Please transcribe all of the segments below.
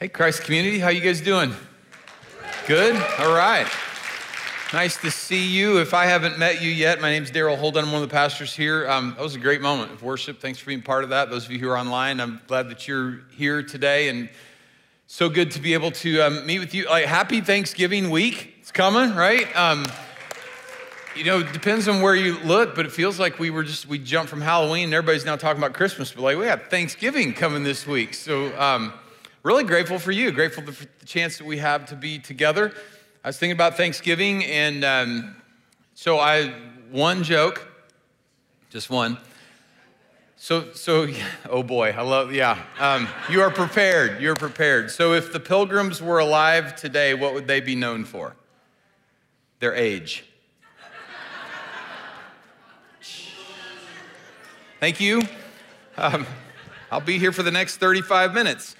Hey, Christ community, how you guys doing? Good? All right. Nice to see you. If I haven't met you yet, my name's Daryl Holden. I'm one of the pastors here. Um, that was a great moment of worship. Thanks for being part of that. Those of you who are online, I'm glad that you're here today and so good to be able to um, meet with you. Like, happy Thanksgiving week. It's coming, right? Um, you know, it depends on where you look, but it feels like we were just, we jumped from Halloween and everybody's now talking about Christmas, but like we have Thanksgiving coming this week. So, um, really grateful for you, grateful for the chance that we have to be together. I was thinking about Thanksgiving, and um, so I one joke, just one. So, so oh boy, I love yeah. Um, you are prepared. You're prepared. So, if the Pilgrims were alive today, what would they be known for? Their age. Thank you. Um, I'll be here for the next 35 minutes.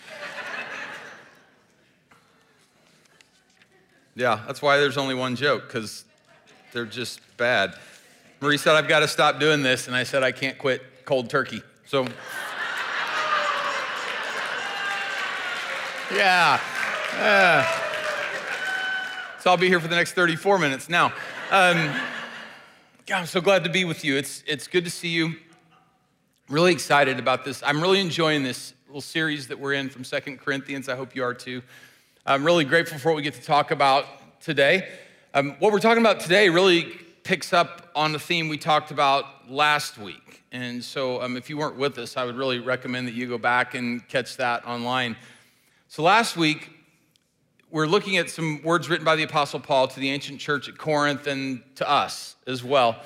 Yeah, that's why there's only one joke, because they're just bad. Marie said, I've got to stop doing this, and I said, I can't quit cold turkey. So, yeah. Uh, so I'll be here for the next 34 minutes. Now, um, I'm so glad to be with you. It's, it's good to see you. Really excited about this. I'm really enjoying this little series that we're in from Second Corinthians. I hope you are too. I'm really grateful for what we get to talk about today. Um, what we're talking about today really picks up on the theme we talked about last week. And so, um, if you weren't with us, I would really recommend that you go back and catch that online. So, last week, we're looking at some words written by the Apostle Paul to the ancient church at Corinth and to us as well.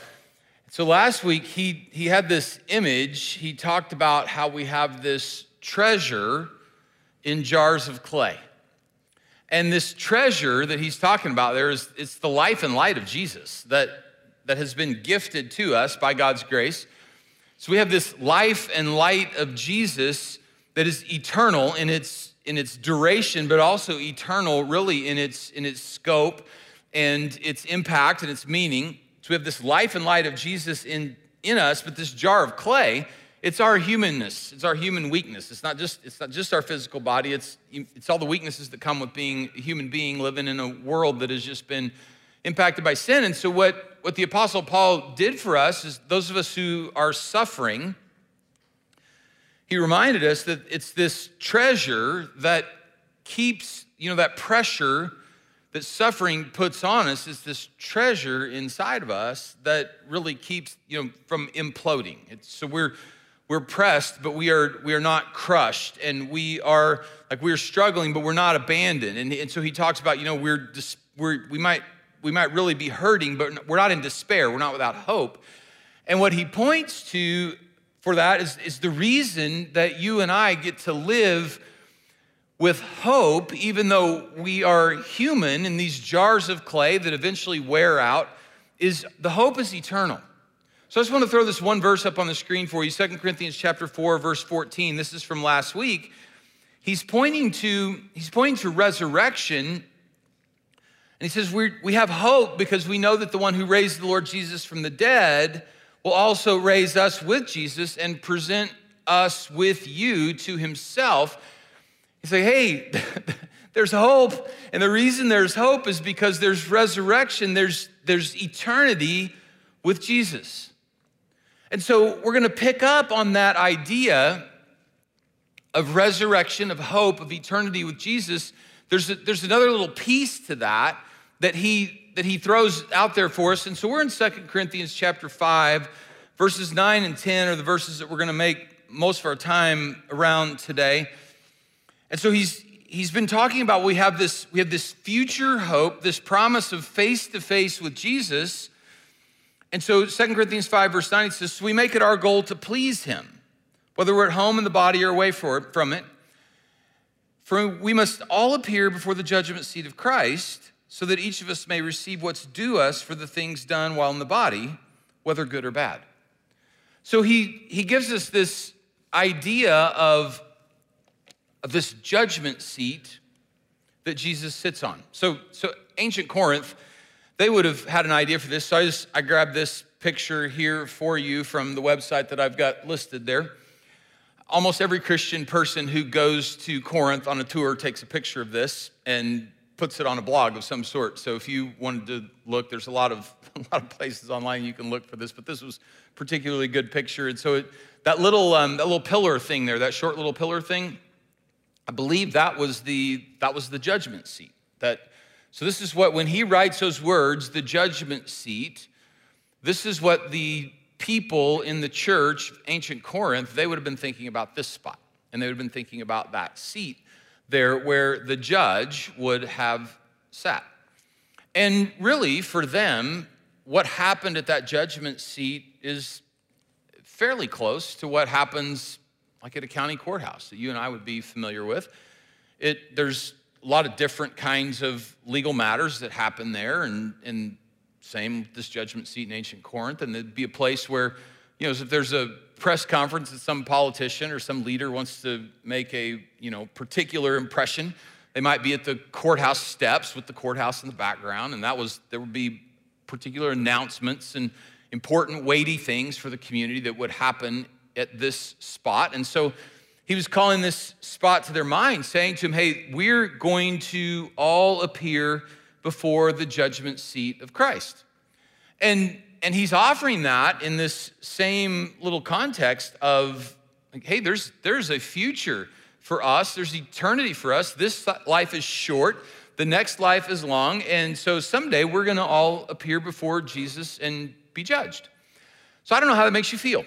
So, last week, he, he had this image. He talked about how we have this treasure in jars of clay. And this treasure that he's talking about there is it's the life and light of Jesus that, that has been gifted to us by God's grace. So we have this life and light of Jesus that is eternal in its in its duration, but also eternal really in its in its scope and its impact and its meaning. So we have this life and light of Jesus in, in us, but this jar of clay it's our humanness. It's our human weakness. It's not just it's not just our physical body. It's it's all the weaknesses that come with being a human being living in a world that has just been impacted by sin. And so what what the apostle paul did for us is those of us who are suffering he reminded us that it's this treasure that keeps you know that pressure that suffering puts on us is this treasure inside of us that really keeps you know from imploding. It's, so we're we're pressed, but we are, we are not crushed. And we are, like, we're struggling, but we're not abandoned. And, and so he talks about, you know, we're, we're, we, might, we might really be hurting, but we're not in despair. We're not without hope. And what he points to for that is, is the reason that you and I get to live with hope, even though we are human in these jars of clay that eventually wear out, is the hope is eternal. So I just want to throw this one verse up on the screen for you, 2 Corinthians chapter 4, verse 14. This is from last week. He's pointing to, he's pointing to resurrection. And he says, we we have hope because we know that the one who raised the Lord Jesus from the dead will also raise us with Jesus and present us with you to himself. He's like, hey, there's hope. And the reason there's hope is because there's resurrection, there's, there's eternity with Jesus. And so we're going to pick up on that idea of resurrection, of hope, of eternity with Jesus. There's, a, there's another little piece to that that he, that he throws out there for us. And so we're in Second Corinthians chapter 5, verses 9 and 10 are the verses that we're going to make most of our time around today. And so he's, he's been talking about we have this, we have this future hope, this promise of face to face with Jesus and so 2 Corinthians 5, verse 9, it says, So we make it our goal to please him, whether we're at home in the body or away from it. For we must all appear before the judgment seat of Christ, so that each of us may receive what's due us for the things done while in the body, whether good or bad. So he, he gives us this idea of, of this judgment seat that Jesus sits on. So, so ancient Corinth, they would have had an idea for this. So I just I grabbed this picture here for you from the website that I've got listed there. almost every Christian person who goes to Corinth on a tour takes a picture of this and puts it on a blog of some sort. So if you wanted to look, there's a lot of a lot of places online you can look for this, but this was particularly good picture. And so it, that little um, that little pillar thing there, that short little pillar thing, I believe that was the that was the judgment seat. That so this is what when he writes those words, the judgment seat. This is what the people in the church, ancient Corinth, they would have been thinking about this spot, and they would have been thinking about that seat there where the judge would have sat. And really, for them, what happened at that judgment seat is fairly close to what happens like at a county courthouse that you and I would be familiar with. It, there's a lot of different kinds of legal matters that happen there, and, and same this judgment seat in ancient Corinth, and it'd be a place where, you know, if there's a press conference that some politician or some leader wants to make a, you know, particular impression, they might be at the courthouse steps with the courthouse in the background, and that was there would be particular announcements and important weighty things for the community that would happen at this spot. And so he was calling this spot to their mind, saying to him, Hey, we're going to all appear before the judgment seat of Christ. And, and he's offering that in this same little context of, like, hey, there's, there's a future for us, there's eternity for us. This life is short, the next life is long. And so someday we're gonna all appear before Jesus and be judged. So I don't know how that makes you feel.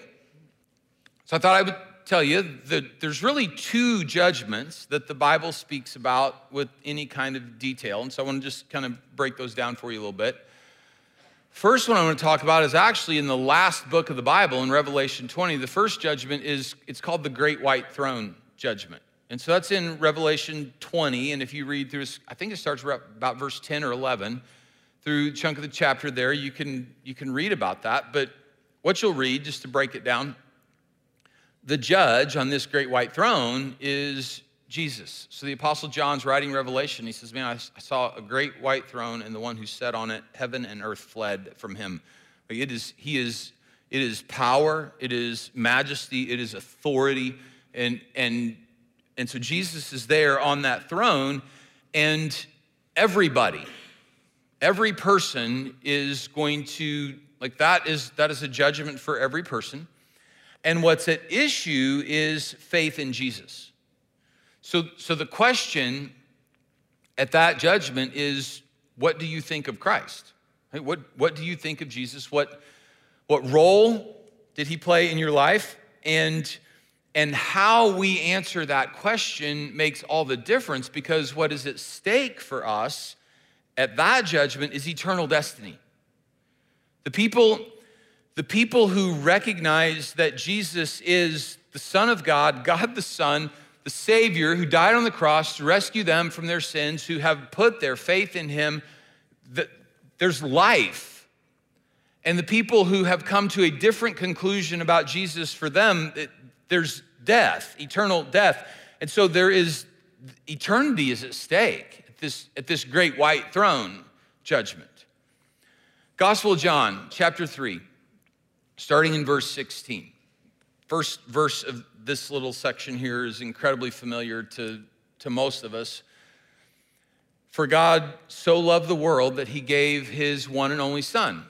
So I thought I would tell you that there's really two judgments that the Bible speaks about with any kind of detail. And so I want to just kind of break those down for you a little bit. First one I want to talk about is actually in the last book of the Bible in Revelation 20. The first judgment is it's called the Great White Throne Judgment. And so that's in Revelation 20. And if you read through, I think it starts about verse 10 or 11, through chunk of the chapter there, you can, you can read about that. But what you'll read, just to break it down, the judge on this great white throne is Jesus. So the Apostle John's writing Revelation. He says, Man, I saw a great white throne, and the one who sat on it, heaven and earth fled from him. It is, he is, it is power, it is majesty, it is authority. And, and, and so Jesus is there on that throne, and everybody, every person is going to, like, that is, that is a judgment for every person. And what's at issue is faith in Jesus. So, so the question at that judgment is what do you think of Christ? What, what do you think of Jesus? What, what role did he play in your life? And, and how we answer that question makes all the difference because what is at stake for us at that judgment is eternal destiny. The people the people who recognize that Jesus is the Son of God, God the Son, the Savior who died on the cross to rescue them from their sins, who have put their faith in Him, that there's life. And the people who have come to a different conclusion about Jesus, for them, there's death, eternal death. And so there is eternity is at stake at this, at this great white throne judgment. Gospel of John, chapter 3 starting in verse 16. First verse of this little section here is incredibly familiar to, to most of us. For God so loved the world that he gave his one and only Son,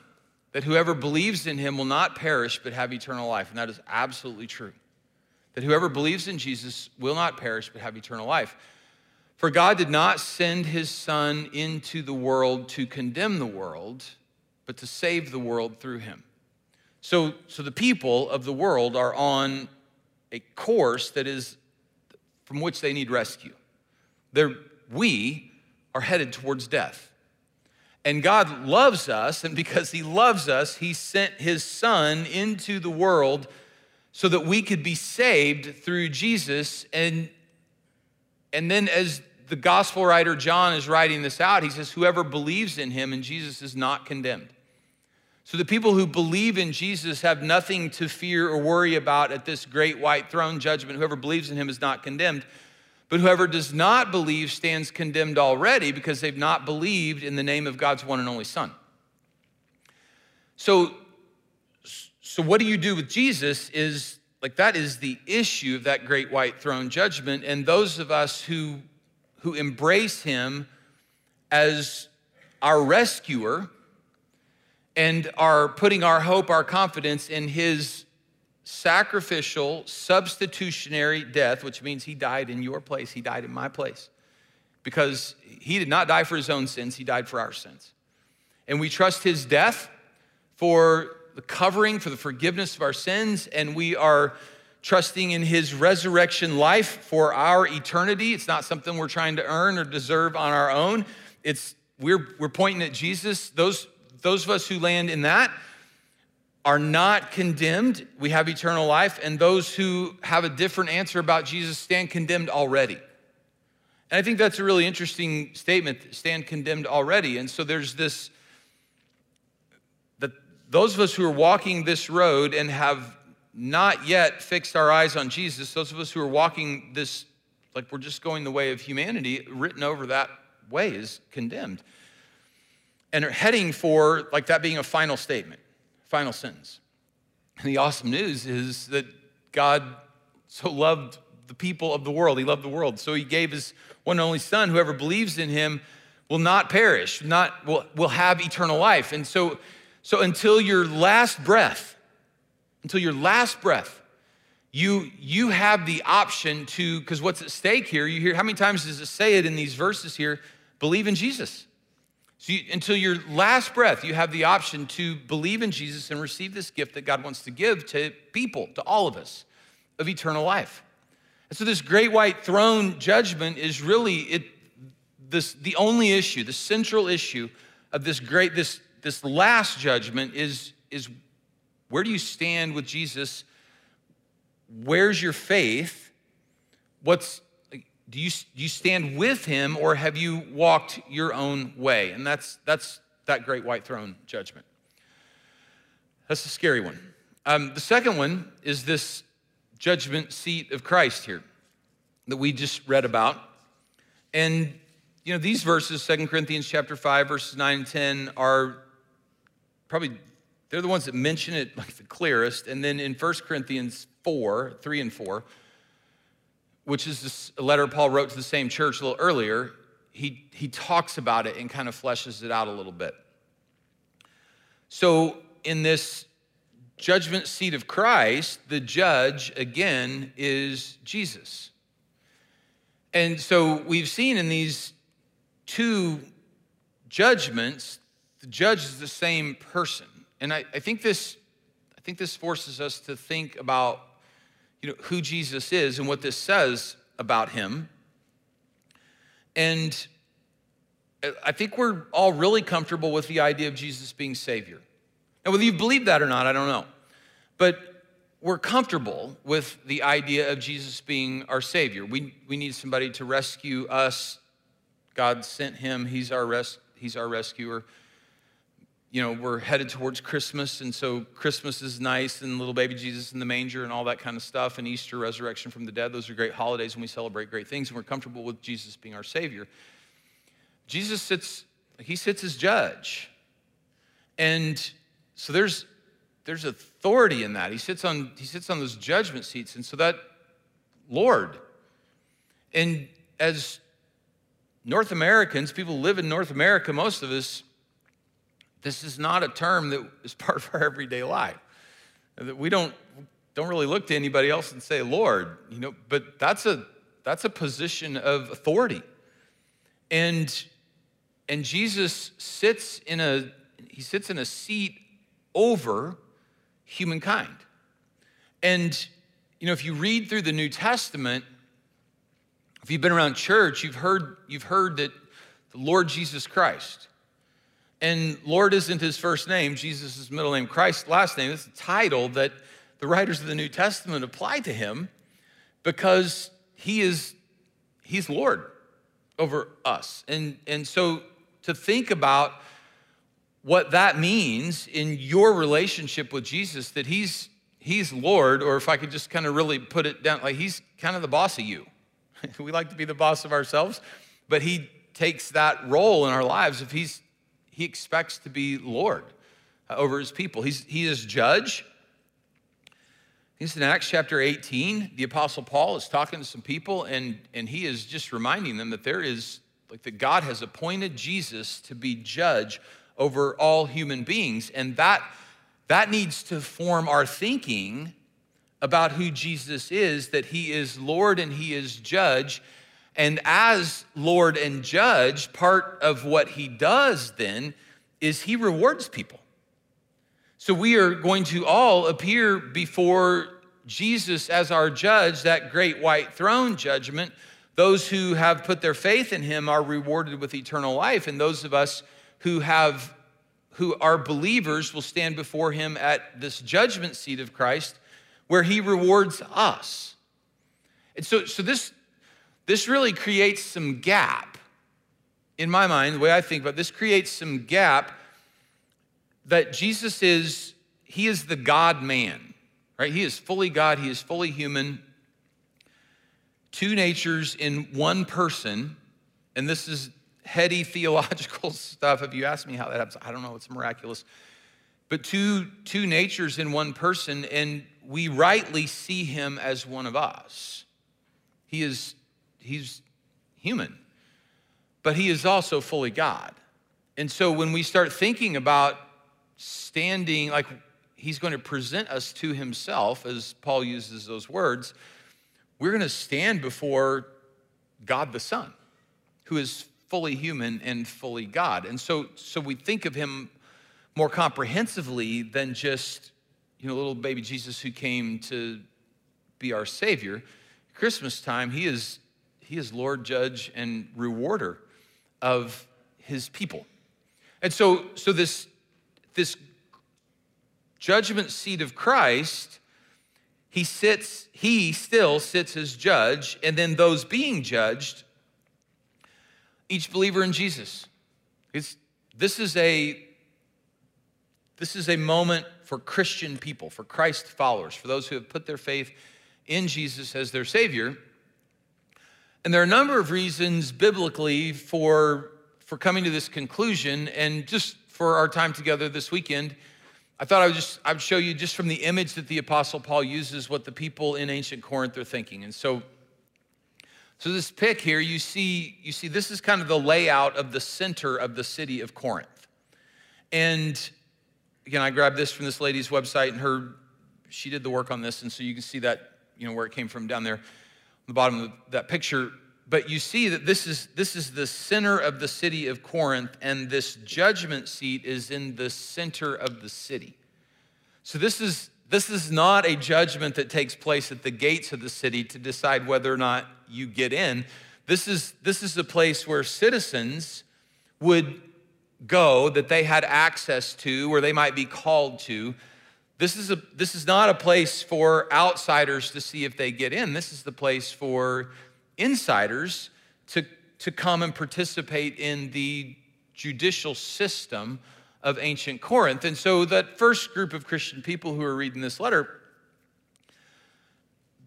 that whoever believes in him will not perish but have eternal life. And that is absolutely true. That whoever believes in Jesus will not perish but have eternal life. For God did not send his Son into the world to condemn the world, but to save the world through him. So, so the people of the world are on a course that is from which they need rescue. They're, we are headed towards death. And God loves us, and because He loves us, He sent His Son into the world so that we could be saved through Jesus. And, and then, as the gospel writer John is writing this out, he says, Whoever believes in Him and Jesus is not condemned. So the people who believe in Jesus have nothing to fear or worry about at this great white throne judgment. Whoever believes in him is not condemned. But whoever does not believe stands condemned already because they've not believed in the name of God's one and only Son. So, so what do you do with Jesus is like that is the issue of that great white throne judgment. And those of us who, who embrace him as our rescuer and are putting our hope, our confidence in his sacrificial, substitutionary death, which means he died in your place, he died in my place. Because he did not die for his own sins, he died for our sins. And we trust his death for the covering, for the forgiveness of our sins, and we are trusting in his resurrection life for our eternity. It's not something we're trying to earn or deserve on our own. It's we're, we're pointing at Jesus. Those, those of us who land in that are not condemned. We have eternal life. And those who have a different answer about Jesus stand condemned already. And I think that's a really interesting statement stand condemned already. And so there's this that those of us who are walking this road and have not yet fixed our eyes on Jesus, those of us who are walking this, like we're just going the way of humanity, written over that way is condemned. And are heading for like that being a final statement, final sentence. And the awesome news is that God so loved the people of the world. He loved the world. So he gave his one and only son. Whoever believes in him will not perish, not will, will have eternal life. And so, so until your last breath, until your last breath, you you have the option to, because what's at stake here, you hear how many times does it say it in these verses here? believe in Jesus. So you, until your last breath, you have the option to believe in Jesus and receive this gift that God wants to give to people, to all of us, of eternal life. And so this great white throne judgment is really it, this, the only issue, the central issue of this great, this, this last judgment is, is where do you stand with Jesus? Where's your faith? What's do you, do you stand with him or have you walked your own way? And that's, that's that great white throne judgment. That's a scary one. Um, the second one is this judgment seat of Christ here that we just read about. And you know, these verses, Second Corinthians chapter 5, verses 9 and 10, are probably they're the ones that mention it like the clearest. And then in First Corinthians 4, 3 and 4, which is a letter Paul wrote to the same church a little earlier, he, he talks about it and kind of fleshes it out a little bit. So, in this judgment seat of Christ, the judge, again, is Jesus. And so, we've seen in these two judgments, the judge is the same person. And I, I think this I think this forces us to think about you know, who Jesus is and what this says about him. And I think we're all really comfortable with the idea of Jesus being Savior. Now, whether you believe that or not, I don't know. But we're comfortable with the idea of Jesus being our Savior. We, we need somebody to rescue us. God sent him, He's our, res, he's our rescuer you know, we're headed towards Christmas, and so Christmas is nice, and little baby Jesus in the manger, and all that kind of stuff, and Easter, resurrection from the dead. Those are great holidays, and we celebrate great things, and we're comfortable with Jesus being our Savior. Jesus sits, he sits as judge. And so there's there's authority in that. He sits on he sits on those judgment seats. And so that Lord. And as North Americans, people live in North America, most of us, this is not a term that is part of our everyday life. That we don't, don't really look to anybody else and say, Lord, you know, but that's a that's a position of authority. And and Jesus sits in a he sits in a seat over humankind. And you know, if you read through the New Testament, if you've been around church, you've heard you've heard that the Lord Jesus Christ and Lord isn't his first name, Jesus' is middle name, Christ's last name. It's a title that the writers of the New Testament apply to him because he is he's Lord over us. And, and so to think about what that means in your relationship with Jesus, that he's he's Lord, or if I could just kind of really put it down, like he's kind of the boss of you. we like to be the boss of ourselves, but he takes that role in our lives if he's he expects to be Lord uh, over his people. He's, he is judge. He's in Acts chapter 18. The Apostle Paul is talking to some people, and, and he is just reminding them that there is, like, that God has appointed Jesus to be judge over all human beings. And that, that needs to form our thinking about who Jesus is, that he is Lord and he is judge. And as Lord and judge, part of what he does then is he rewards people. So we are going to all appear before Jesus as our judge, that great white throne judgment. Those who have put their faith in him are rewarded with eternal life, and those of us who have who are believers will stand before him at this judgment seat of Christ where he rewards us. And so, so this, this really creates some gap in my mind, the way I think about it, this creates some gap that Jesus is, he is the God man, right? He is fully God, he is fully human. Two natures in one person, and this is heady theological stuff. If you ask me how that happens, I don't know, it's miraculous. But two, two natures in one person, and we rightly see him as one of us. He is, he's human, but he is also fully God. And so when we start thinking about standing, like he's going to present us to himself, as Paul uses those words, we're going to stand before God the Son, who is fully human and fully God. And so, so we think of him more comprehensively than just, you know, little baby Jesus who came to be our Savior. Christmas time, he is, he is Lord, Judge, and Rewarder of his people. And so, so this, this judgment seat of Christ, he sits, he still sits as judge, and then those being judged, each believer in Jesus. It's, this is a this is a moment for Christian people, for Christ followers, for those who have put their faith in Jesus as their Savior. And there are a number of reasons biblically for, for coming to this conclusion. And just for our time together this weekend, I thought I would just I would show you just from the image that the Apostle Paul uses what the people in ancient Corinth are thinking. And so, so this pic here, you see, you see this is kind of the layout of the center of the city of Corinth. And again, I grabbed this from this lady's website, and her she did the work on this, and so you can see that you know where it came from down there, the bottom of that picture. But you see that this is this is the center of the city of Corinth, and this judgment seat is in the center of the city. So this is this is not a judgment that takes place at the gates of the city to decide whether or not you get in. This is this is a place where citizens would go that they had access to where they might be called to. This is, a, this is not a place for outsiders to see if they get in. This is the place for insiders to, to come and participate in the judicial system of ancient Corinth. And so, that first group of Christian people who are reading this letter,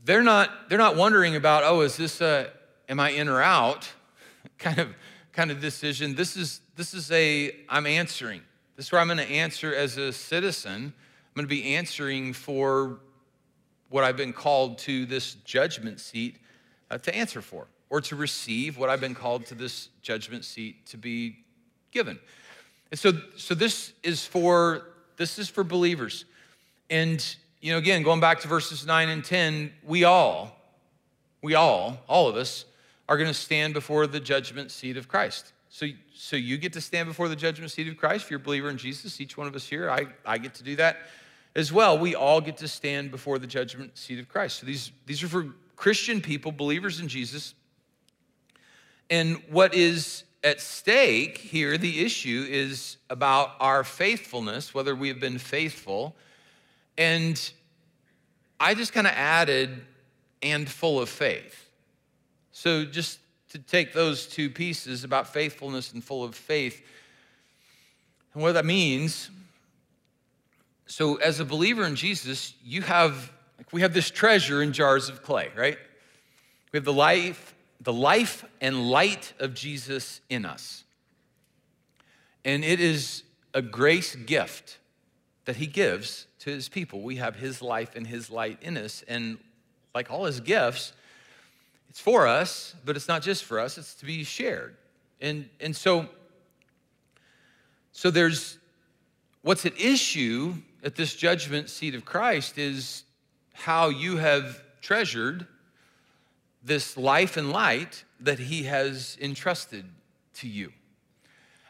they're not, they're not wondering about, oh, is this a, am I in or out kind of, kind of decision. This is, this is a, I'm answering. This is where I'm going to answer as a citizen. Going to be answering for what I've been called to this judgment seat uh, to answer for, or to receive what I've been called to this judgment seat to be given. And so, so this is for this is for believers. And you know, again, going back to verses 9 and 10, we all, we all, all of us, are going to stand before the judgment seat of Christ. So, so you get to stand before the judgment seat of Christ if you're a believer in Jesus. Each one of us here, I, I get to do that as well. We all get to stand before the judgment seat of Christ. So these, these are for Christian people, believers in Jesus. And what is at stake here, the issue is about our faithfulness, whether we have been faithful. And I just kind of added, and full of faith. So just to take those two pieces about faithfulness and full of faith. And what that means, so as a believer in Jesus, you have like we have this treasure in jars of clay, right? We have the life, the life and light of Jesus in us. And it is a grace gift that he gives to his people. We have his life and his light in us. And like all his gifts, it's for us, but it's not just for us, it's to be shared. And, and so, so there's what's at issue at this judgment seat of Christ is how you have treasured this life and light that he has entrusted to you.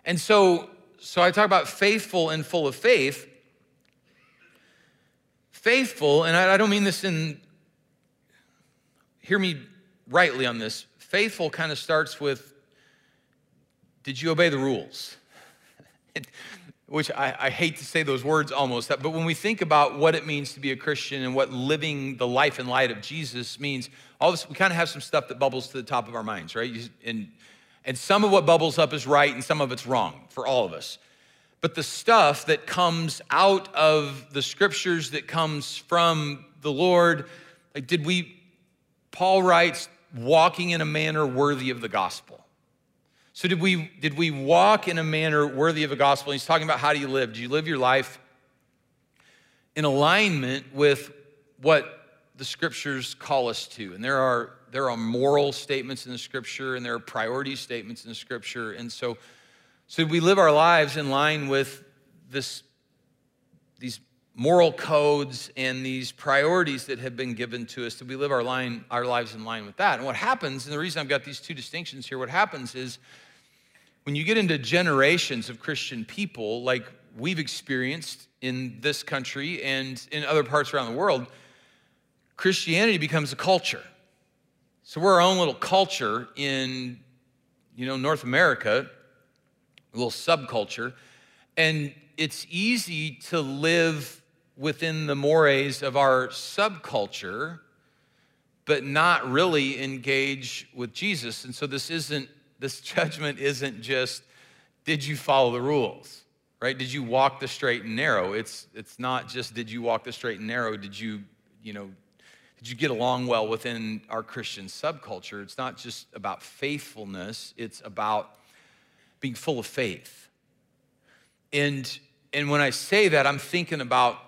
And so, so I talk about faithful and full of faith. Faithful, and I, I don't mean this in, hear me rightly on this. Faithful kind of starts with, did you obey the rules? Which I, I, hate to say those words almost, but when we think about what it means to be a Christian and what living the life and light of Jesus means, all this, we kind of have some stuff that bubbles to the top of our minds, right? And, and some of what bubbles up is right and some of it's wrong for all of us. But the stuff that comes out of the scriptures, that comes from the Lord, like did we, Paul writes, walking in a manner worthy of the gospel. So did we did we walk in a manner worthy of the gospel? he's talking about how do you live? Do you live your life in alignment with what the scriptures call us to. And there are, there are moral statements in the scripture and there are priority statements in the scripture. And so, so we live our lives in line with this, these moral codes and these priorities that have been given to us. Do we live our, line, our lives in line with that? And what happens, and the reason I've got these two distinctions here, what happens is when you get into generations of Christian people, like we've experienced in this country and in other parts around the world, Christianity becomes a culture. So we're our own little culture in, you know, North America, a little subculture, and it's easy to live within the mores of our subculture, but not really engage with Jesus. And so this isn't, this judgment isn't just, did you follow the rules? Right? Did you walk the straight and narrow? It's it's not just did you walk the straight and narrow, did you, you know, did you get along well within our Christian subculture? It's not just about faithfulness, it's about being full of faith. And, and when I say that, I'm thinking about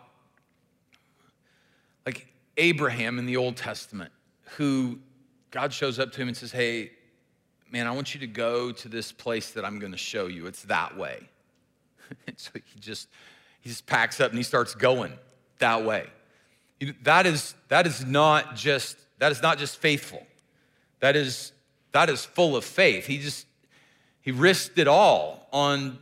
like Abraham in the Old Testament, who God shows up to him and says, Hey, man, I want you to go to this place that I'm going to show you. It's that way. And so he just he just packs up and he starts going that way. That is, that is not just that is not just faithful. That is that is full of faith. He just he risked it all on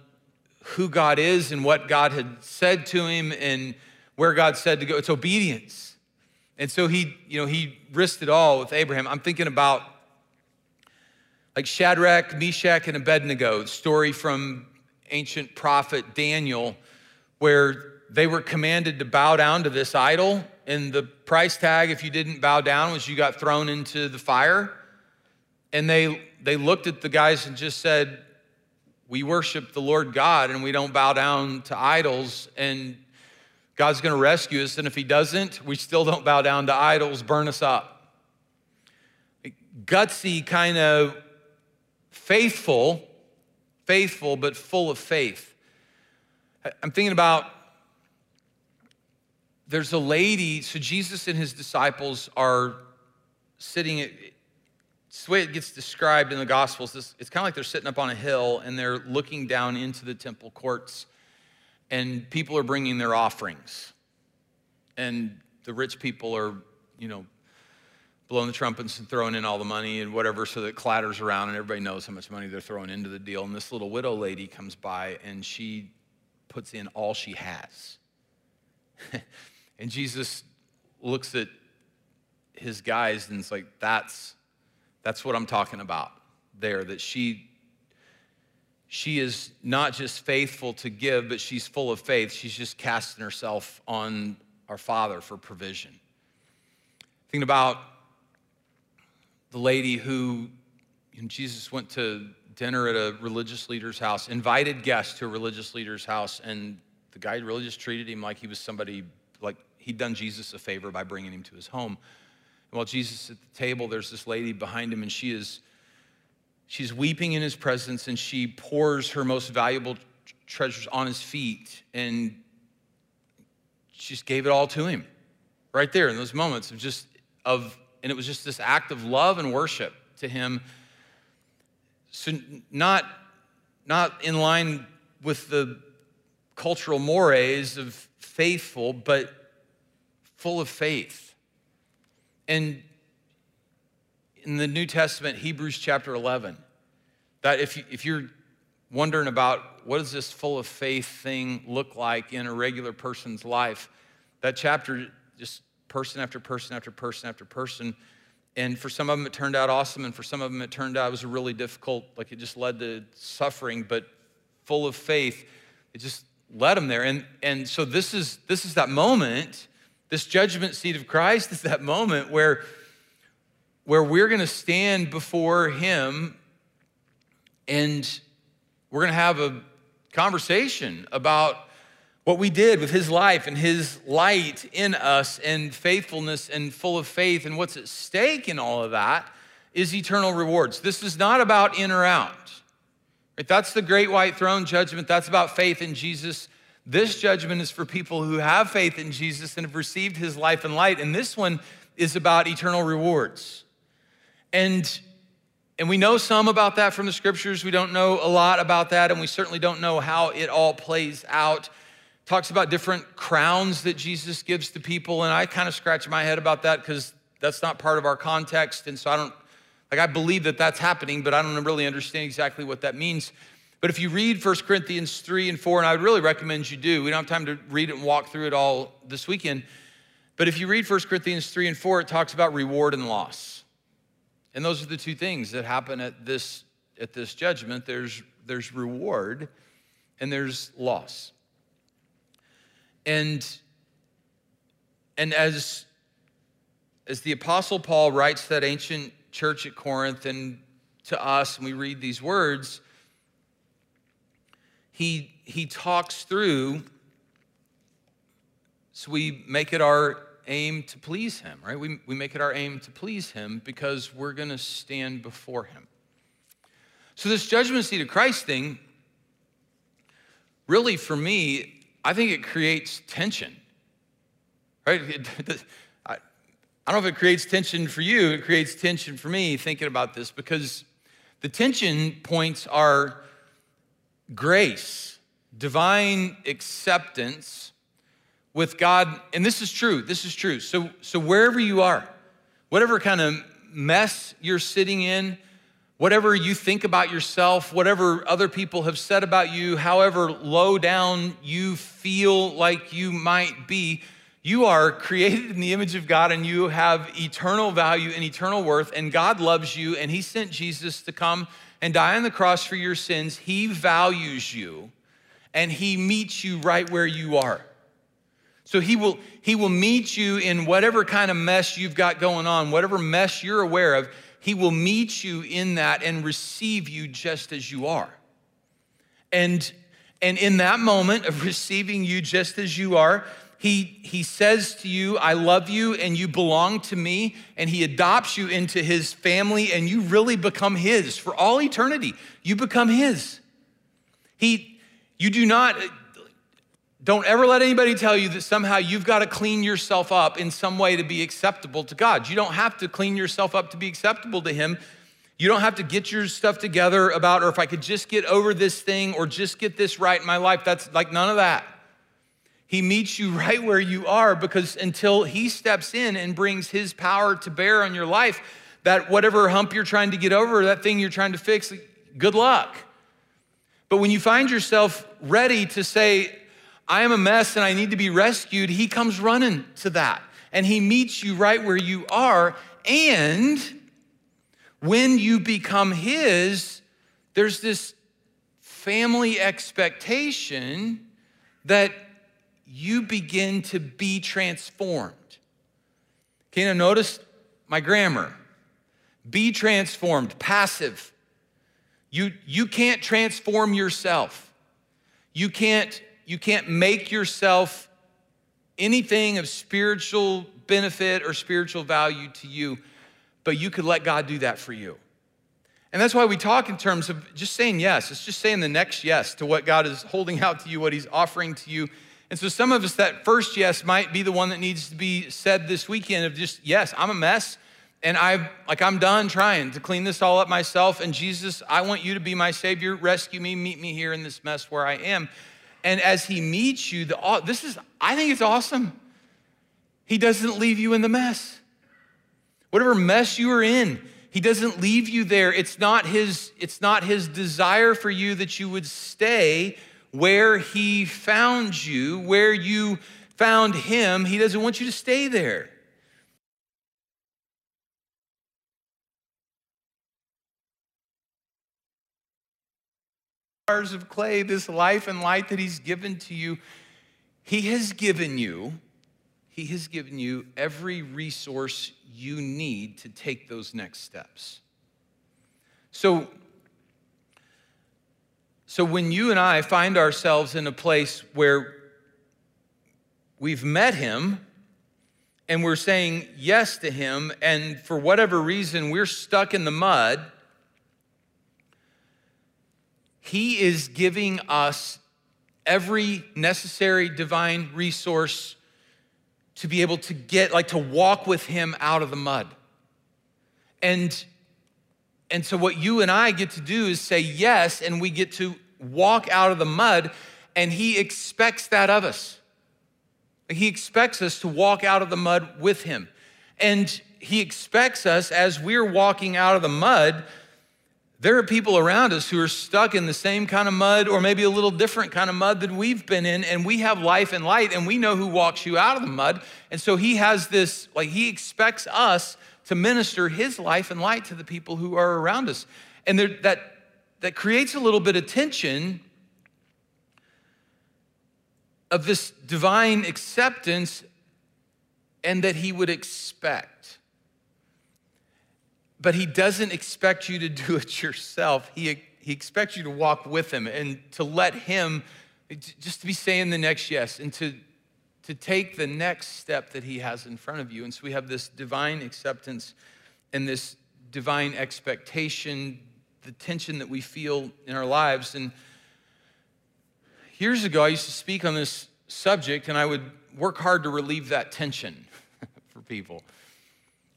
who God is and what God had said to him and where God said to go. It's obedience. And so he, you know, he risked it all with Abraham. I'm thinking about like Shadrach, Meshach, and Abednego, the story from ancient prophet Daniel, where they were commanded to bow down to this idol and the price tag if you didn't bow down was you got thrown into the fire. And they they looked at the guys and just said we worship the lord god and we don't bow down to idols and god's going to rescue us and if he doesn't we still don't bow down to idols. Burn us up. Gutsy kind of faithful faithful but full of faith i'm thinking about there's a lady, so Jesus and his disciples are sitting, it's the way it gets described in the Gospels. It's kind of like they're sitting up on a hill and they're looking down into the temple courts, and people are bringing their offerings. And the rich people are, you know, blowing the trumpets and throwing in all the money and whatever so that clatters around and everybody knows how much money they're throwing into the deal. And this little widow lady comes by and she puts in all she has. And Jesus looks at his guys and it's like, that's, that's what I'm talking about there, that she, she is not just faithful to give, but she's full of faith. She's just casting herself on our Father for provision. Thinking about the lady who Jesus went to dinner at a religious leader's house, invited guests to a religious leader's house, and the guy really just treated him like he was somebody like he'd done Jesus a favor by bringing him to his home. And while Jesus is at the table, there's this lady behind him, and she is she's weeping in his presence, and she pours her most valuable treasures on his feet and she just gave it all to him right there in those moments of just of and it was just this act of love and worship to him. So not not in line with the cultural mores of faithful but full of faith. And in the new testament hebrews chapter 11 that if, you, if you're wondering about what does this full of faith thing look like in a regular person's life that chapter just person after person after person after person. And for some of them it turned out awesome and for some of them it turned out it was really difficult like it just led to suffering but full of faith it just led them there. And and so this is this is that moment this judgment seat of christ is that moment where where we're going to stand before him and we're going to have a conversation about what we did with his life and his light in us and faithfulness and full of faith. And what's at stake in all of that is eternal rewards. This is not about in or out. That's the great white throne judgment. That's about faith in Jesus. This judgment is for people who have faith in Jesus and have received his life and light. And this one is about eternal rewards. And and we know some about that from the scriptures. We don't know a lot about that, and we certainly don't know how it all plays out. Talks about different crowns that Jesus gives to people, and I kind of scratch my head about that because that's not part of our context. And so I don't, like, I believe that that's happening, but I don't really understand exactly what that means. But if you read 1 Corinthians 3 and 4, and I would really recommend you do, we don't have time to read it and walk through it all this weekend. But if you read 1 Corinthians 3 and 4, it talks about reward and loss. And those are the two things that happen at this, at this judgment there's, there's reward and there's loss. And, and as, as the Apostle Paul writes that ancient church at Corinth and to us, and we read these words, he, he talks through, so we make it our aim to please Him, right? We, we make it our aim to please Him because we're going to stand before Him. So, this judgment seat of Christ thing, really for me, I think it creates tension, right? I, I don't know if it creates tension for you, it creates tension for me thinking about this because the tension points are grace, divine acceptance with God, and this is true, this is true. So, so wherever you are, whatever kind of mess you're sitting in, whatever you think about yourself, whatever other people have said about you, however low down you feel like you might be, you are created in the image of God and you have eternal value and eternal worth, and God loves you, and He sent Jesus to come and die on the cross for your sins. He values you, and He meets you right where you are. So he will, he will meet you in whatever kind of mess you've got going on, whatever mess you're aware of. He will meet you in that and receive you just as you are. And, and in that moment of receiving you just as you are, he, he says to you, I love you and you belong to me. And he adopts you into his family and you really become his for all eternity. You become his. He, you do not, don't ever let anybody tell you that somehow you've got to clean yourself up in some way to be acceptable to God. You don't have to clean yourself up to be acceptable to Him. You don't have to get your stuff together about, or if I could just get over this thing or just get this right in my life. That's like none of that. He meets you right where you are because until He steps in and brings His power to bear on your life, that whatever hump you're trying to get over, that thing you're trying to fix, good luck. But when you find yourself ready to say, I am a mess and I need to be rescued, he comes running to that. And he meets you right where you are. And when you become his, there's this family expectation that you begin to be transformed. Okay, now notice my grammar. Be transformed, passive. You, you can't transform yourself. You can't you can't make yourself anything of spiritual benefit or spiritual value to you, but you could let God do that for you. And that's why we talk in terms of just saying yes. It's just saying the next yes to what God is holding out to you, what He's offering to you. And so some of us, that first yes might be the one that needs to be said this weekend of just, yes, I'm a mess. And I like I'm done trying to clean this all up myself. And Jesus, I want you to be my savior. Rescue me, meet me here in this mess where I am. And as he meets you, the, this is, I think it's awesome. He doesn't leave you in the mess. Whatever mess you are in, he doesn't leave you there. It's not his, it's not his desire for you that you would stay where he found you, where you found him. He doesn't want you to stay there. Jars of clay, this life and light that he's given to you, he has given you, he has given you every resource you need to take those next steps. So, so when you and I find ourselves in a place where we've met him and we're saying yes to him, and for whatever reason we're stuck in the mud, he is giving us every necessary divine resource to be able to get, like, to walk with him out of the mud. And and so, what you and I get to do is say yes, and we get to walk out of the mud, and He expects that of us. He expects us to walk out of the mud with Him. And He expects us, as we're walking out of the mud, there are people around us who are stuck in the same kind of mud or maybe a little different kind of mud that we've been in, and we have life and light, and we know who walks you out of the mud. And so he has this, like, he expects us to minister his life and light to the people who are around us. And there, that, that creates a little bit of tension of this divine acceptance and that he would expect. But he doesn't expect you to do it yourself. He, he expects you to walk with him and to let him just to be saying the next yes and to to take the next step that he has in front of you. And so we have this divine acceptance and this divine expectation, the tension that we feel in our lives. And years ago, I used to speak on this subject, and I would work hard to relieve that tension for people.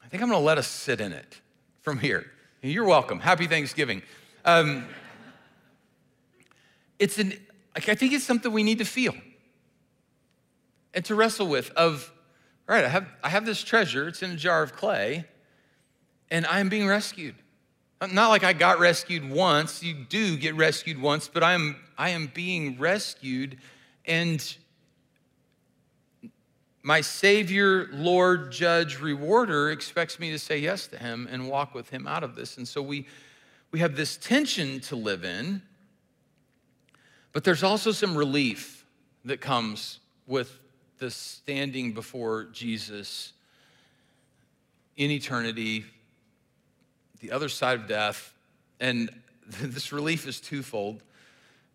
I think I'm going to let us sit in it from here. You're welcome. Happy Thanksgiving. Um, it's an, I think it's something we need to feel and to wrestle with of, all right, I have, I have this treasure, it's in a jar of clay, and I am being rescued. Not like I got rescued once, you do get rescued once, but I am, I am being rescued, and my Savior, Lord, Judge, Rewarder expects me to say yes to Him and walk with Him out of this. And so we, we have this tension to live in, but there's also some relief that comes with the standing before Jesus in eternity, the other side of death. And this relief is twofold.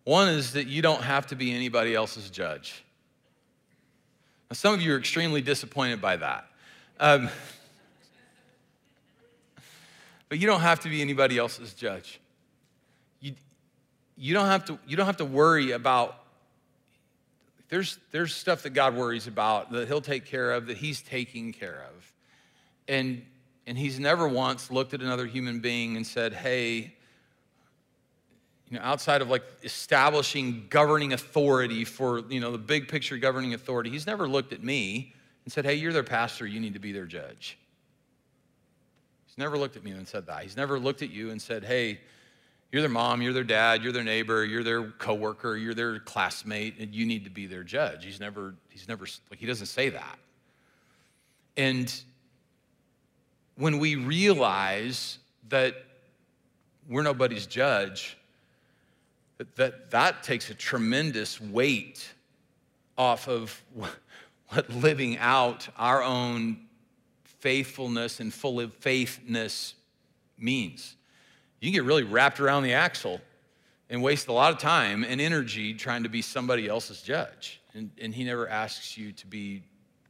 One is that you don't have to be anybody else's judge. Now, some of you are extremely disappointed by that. Um, but you don't have to be anybody else's judge. You, you, don't have to, you don't have to worry about there's, there's stuff that God worries about that He'll take care of, that He's taking care of. And, and He's never once looked at another human being and said, hey, you know, outside of like establishing governing authority for, you know, the big picture governing authority, He's never looked at me and said, hey, you're their pastor, you need to be their judge. He's never looked at me and said that. He's never looked at you and said, hey, you're their mom, you're their dad, you're their neighbor, you're their coworker, you're their classmate, and you need to be their judge. He's never, he's never, like, he doesn't say that. And when we realize that we're nobody's judge, that, that, takes a tremendous weight off of what living out our own faithfulness and full of faithness means you get really wrapped around the axle and waste a lot of time and energy trying to be somebody else's judge. And, and he never asks you to be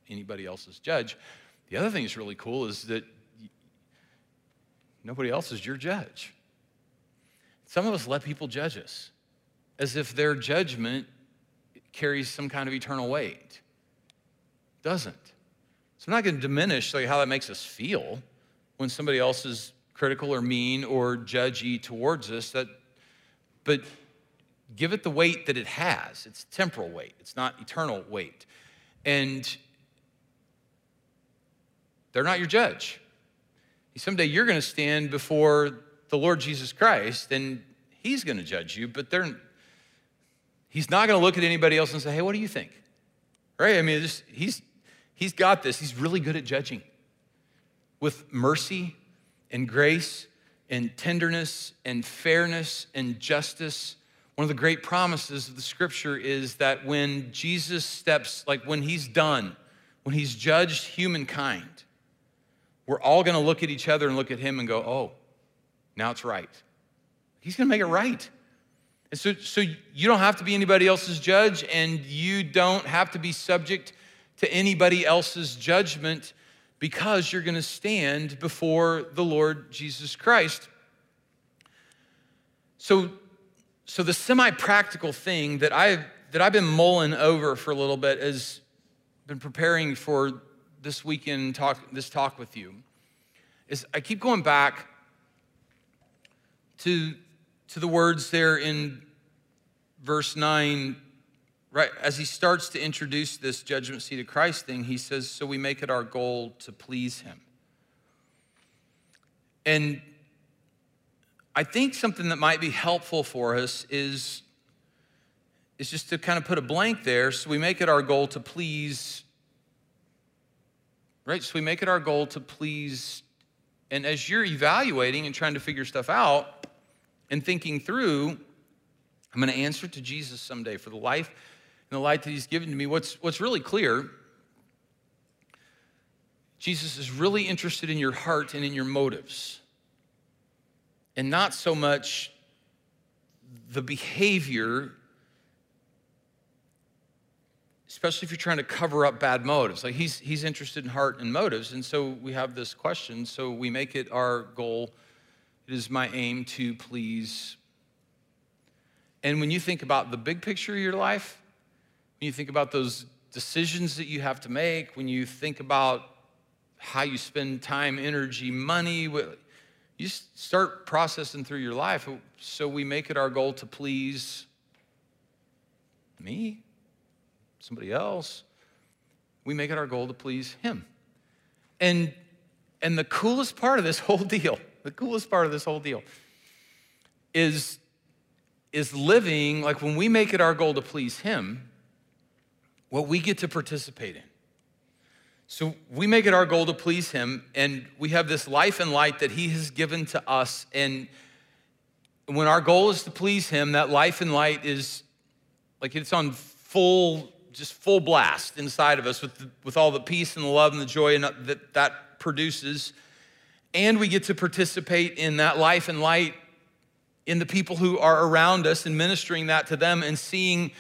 anybody else's judge. The other thing that's really cool is that nobody else is your judge. Some of us let people judge us as if their judgment carries some kind of eternal weight. Doesn't. So I'm not going to diminish like how that makes us feel when somebody else is critical or mean or judgy towards us. That, but give it the weight that it has. It's temporal weight. It's not eternal weight. And they're not your judge. Someday you're going to stand before the Lord Jesus Christ and he's going to judge you, but they're, he's not going to look at anybody else and say, hey, what do you think? Right? I mean, just, he's, he's got this. He's really good at judging with mercy and grace and tenderness and fairness and justice. One of the great promises of the scripture is that when Jesus steps, like when he's done, when he's judged humankind, we're all going to look at each other and look at him and go, oh, now it's right. He's going to make it right. And so, so you don't have to be anybody else's judge, and you don't have to be subject to anybody else's judgment because you're going to stand before the Lord Jesus Christ. So, so the semi-practical thing that I've that I've been mulling over for a little bit is been preparing for this weekend talk this talk with you is I keep going back to, to the words there in verse 9, right as he starts to introduce this judgment seat of Christ thing, he says, So we make it our goal to please him. And I think something that might be helpful for us is, is just to kind of put a blank there. So we make it our goal to please, right? So we make it our goal to please. And as you're evaluating and trying to figure stuff out, and thinking through, I'm going to answer to Jesus someday for the life and the light that he's given to me. What's, what's really clear, Jesus is really interested in your heart and in your motives, and not so much the behavior, especially if you're trying to cover up bad motives. Like he's, he's interested in heart and motives. And so we have this question, so we make it our goal it is my aim to please. And when you think about the big picture of your life, when you think about those decisions that you have to make, when you think about how you spend time, energy, money, you start processing through your life. So we make it our goal to please me, somebody else. We make it our goal to please Him. And, and the coolest part of this whole deal the coolest part of this whole deal is, is living like when we make it our goal to please Him, what we get to participate in. So we make it our goal to please Him, and we have this life and light that He has given to us. And when our goal is to please Him, that life and light is like it's on full, just full blast inside of us with, the, with all the peace and the love and the joy uh, that that produces and we get to participate in that life and light in the people who are around us and ministering that to them and seeing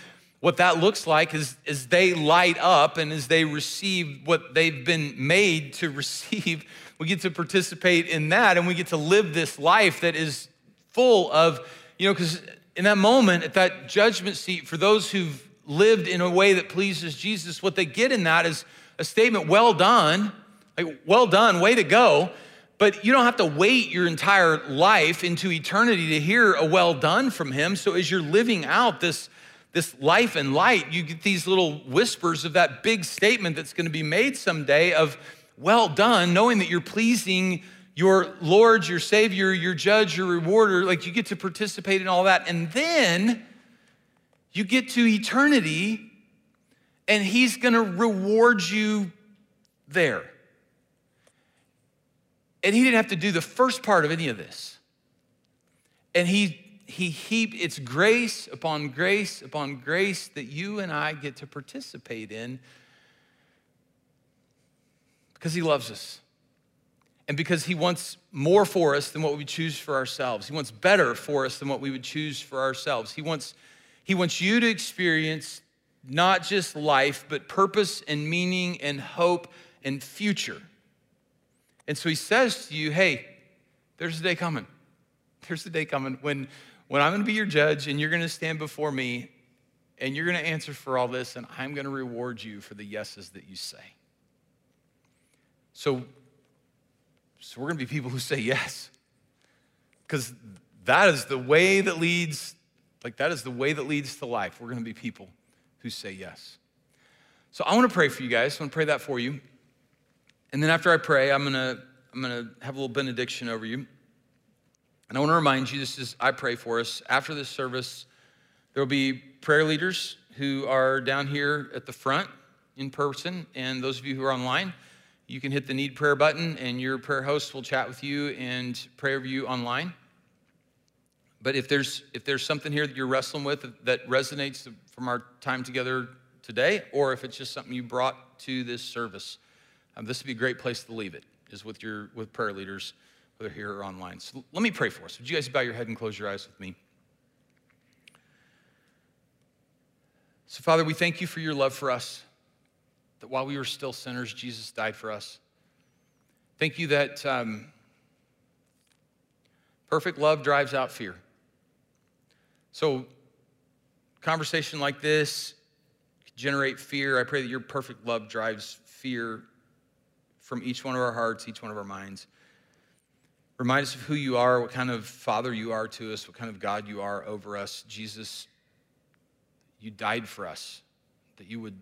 what that looks like as, as they light up and as they receive what they've been made to receive. We get to participate in that and we get to live this life that is full of, you know, because in that moment, at that judgment seat, for those who've lived in a way that pleases Jesus, what they get in that is a statement, well done, like, well done, way to go. But you don't have to wait your entire life into eternity to hear a well done from him. So as you're living out this, this life and light, you get these little whispers of that big statement that's going to be made someday of well done, knowing that you're pleasing your Lord, your Savior, your judge, your rewarder. Like you get to participate in all that. And then you get to eternity and he's going to reward you there. And he didn't have to do the first part of any of this. And he he heaped it's grace upon grace upon grace that you and I get to participate in because he loves us. And because he wants more for us than what we choose for ourselves. He wants better for us than what we would choose for ourselves. He wants, he wants you to experience not just life, but purpose and meaning and hope and future. And so he says to you, hey, there's a day coming. There's a day coming when, when I'm going to be your judge and you're going to stand before me And you're going to answer for all this, and I'm going to reward you for the yeses that you say. So, so we're going to be people who say yes. Because that is the way that leads, like, that is the way that leads to life. We're going to be people who say yes. So I want to pray for you guys. I want to pray that for you. And then after I pray, I'm going to, I'm to have a little benediction over you. And I want to remind you, this is, I pray for us. After this service, there will be prayer leaders who are down here at the front in person. And those of you who are online, you can hit the need prayer button, and your prayer host will chat with you and pray over you online. But if there's, if there's something here that you're wrestling with that resonates from our time together today, or if it's just something you brought to this service, um, this would be a great place to leave it, is with your with prayer leaders whether here or online. So let me pray for us. Would you guys bow your head and close your eyes with me? So, Father, we thank you for your love for us, that while we were still sinners, Jesus died for us. Thank you that um, perfect love drives out fear. So, conversation like this generate fear. I pray that your perfect love drives fear from each one of our hearts, each one of our minds. Remind us of who you are, what kind of father you are to us, what kind of God you are over us. Jesus, you died for us, that you would,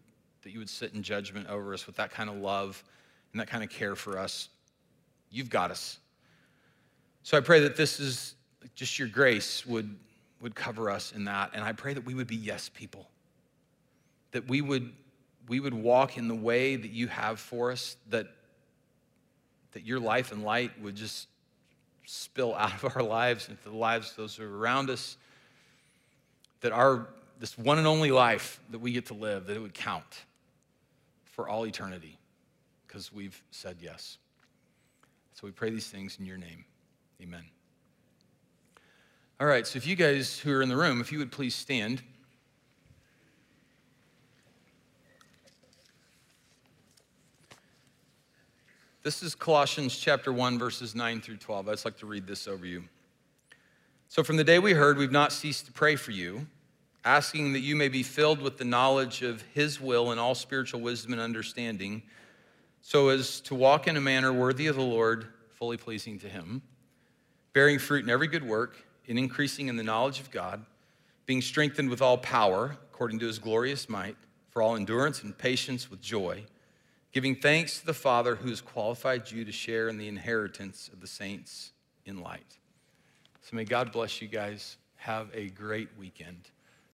that you would sit in judgment over us with that kind of love and that kind of care for us. You've got us. So I pray that this is just your grace would, would cover us in that. And I pray that we would be yes people, that we would, we would walk in the way that you have for us, that, that your life and light would just spill out of our lives into the lives of those who are around us, that our this one and only life that we get to live, that it would count for all eternity, because we've said yes. So we pray these things in your name. Amen. All right, so if you guys who are in the room, if you would please stand. This is Colossians chapter 1, verses 9 through 12. I'd just like to read this over you. So, from the day we heard, we've not ceased to pray for you, asking that you may be filled with the knowledge of His will and all spiritual wisdom and understanding, so as to walk in a manner worthy of the Lord, fully pleasing to Him, bearing fruit in every good work, and increasing in the knowledge of God, being strengthened with all power, according to His glorious might, for all endurance and patience with joy giving thanks to the Father who has qualified you to share in the inheritance of the saints in light. So may God bless you guys. Have a great weekend.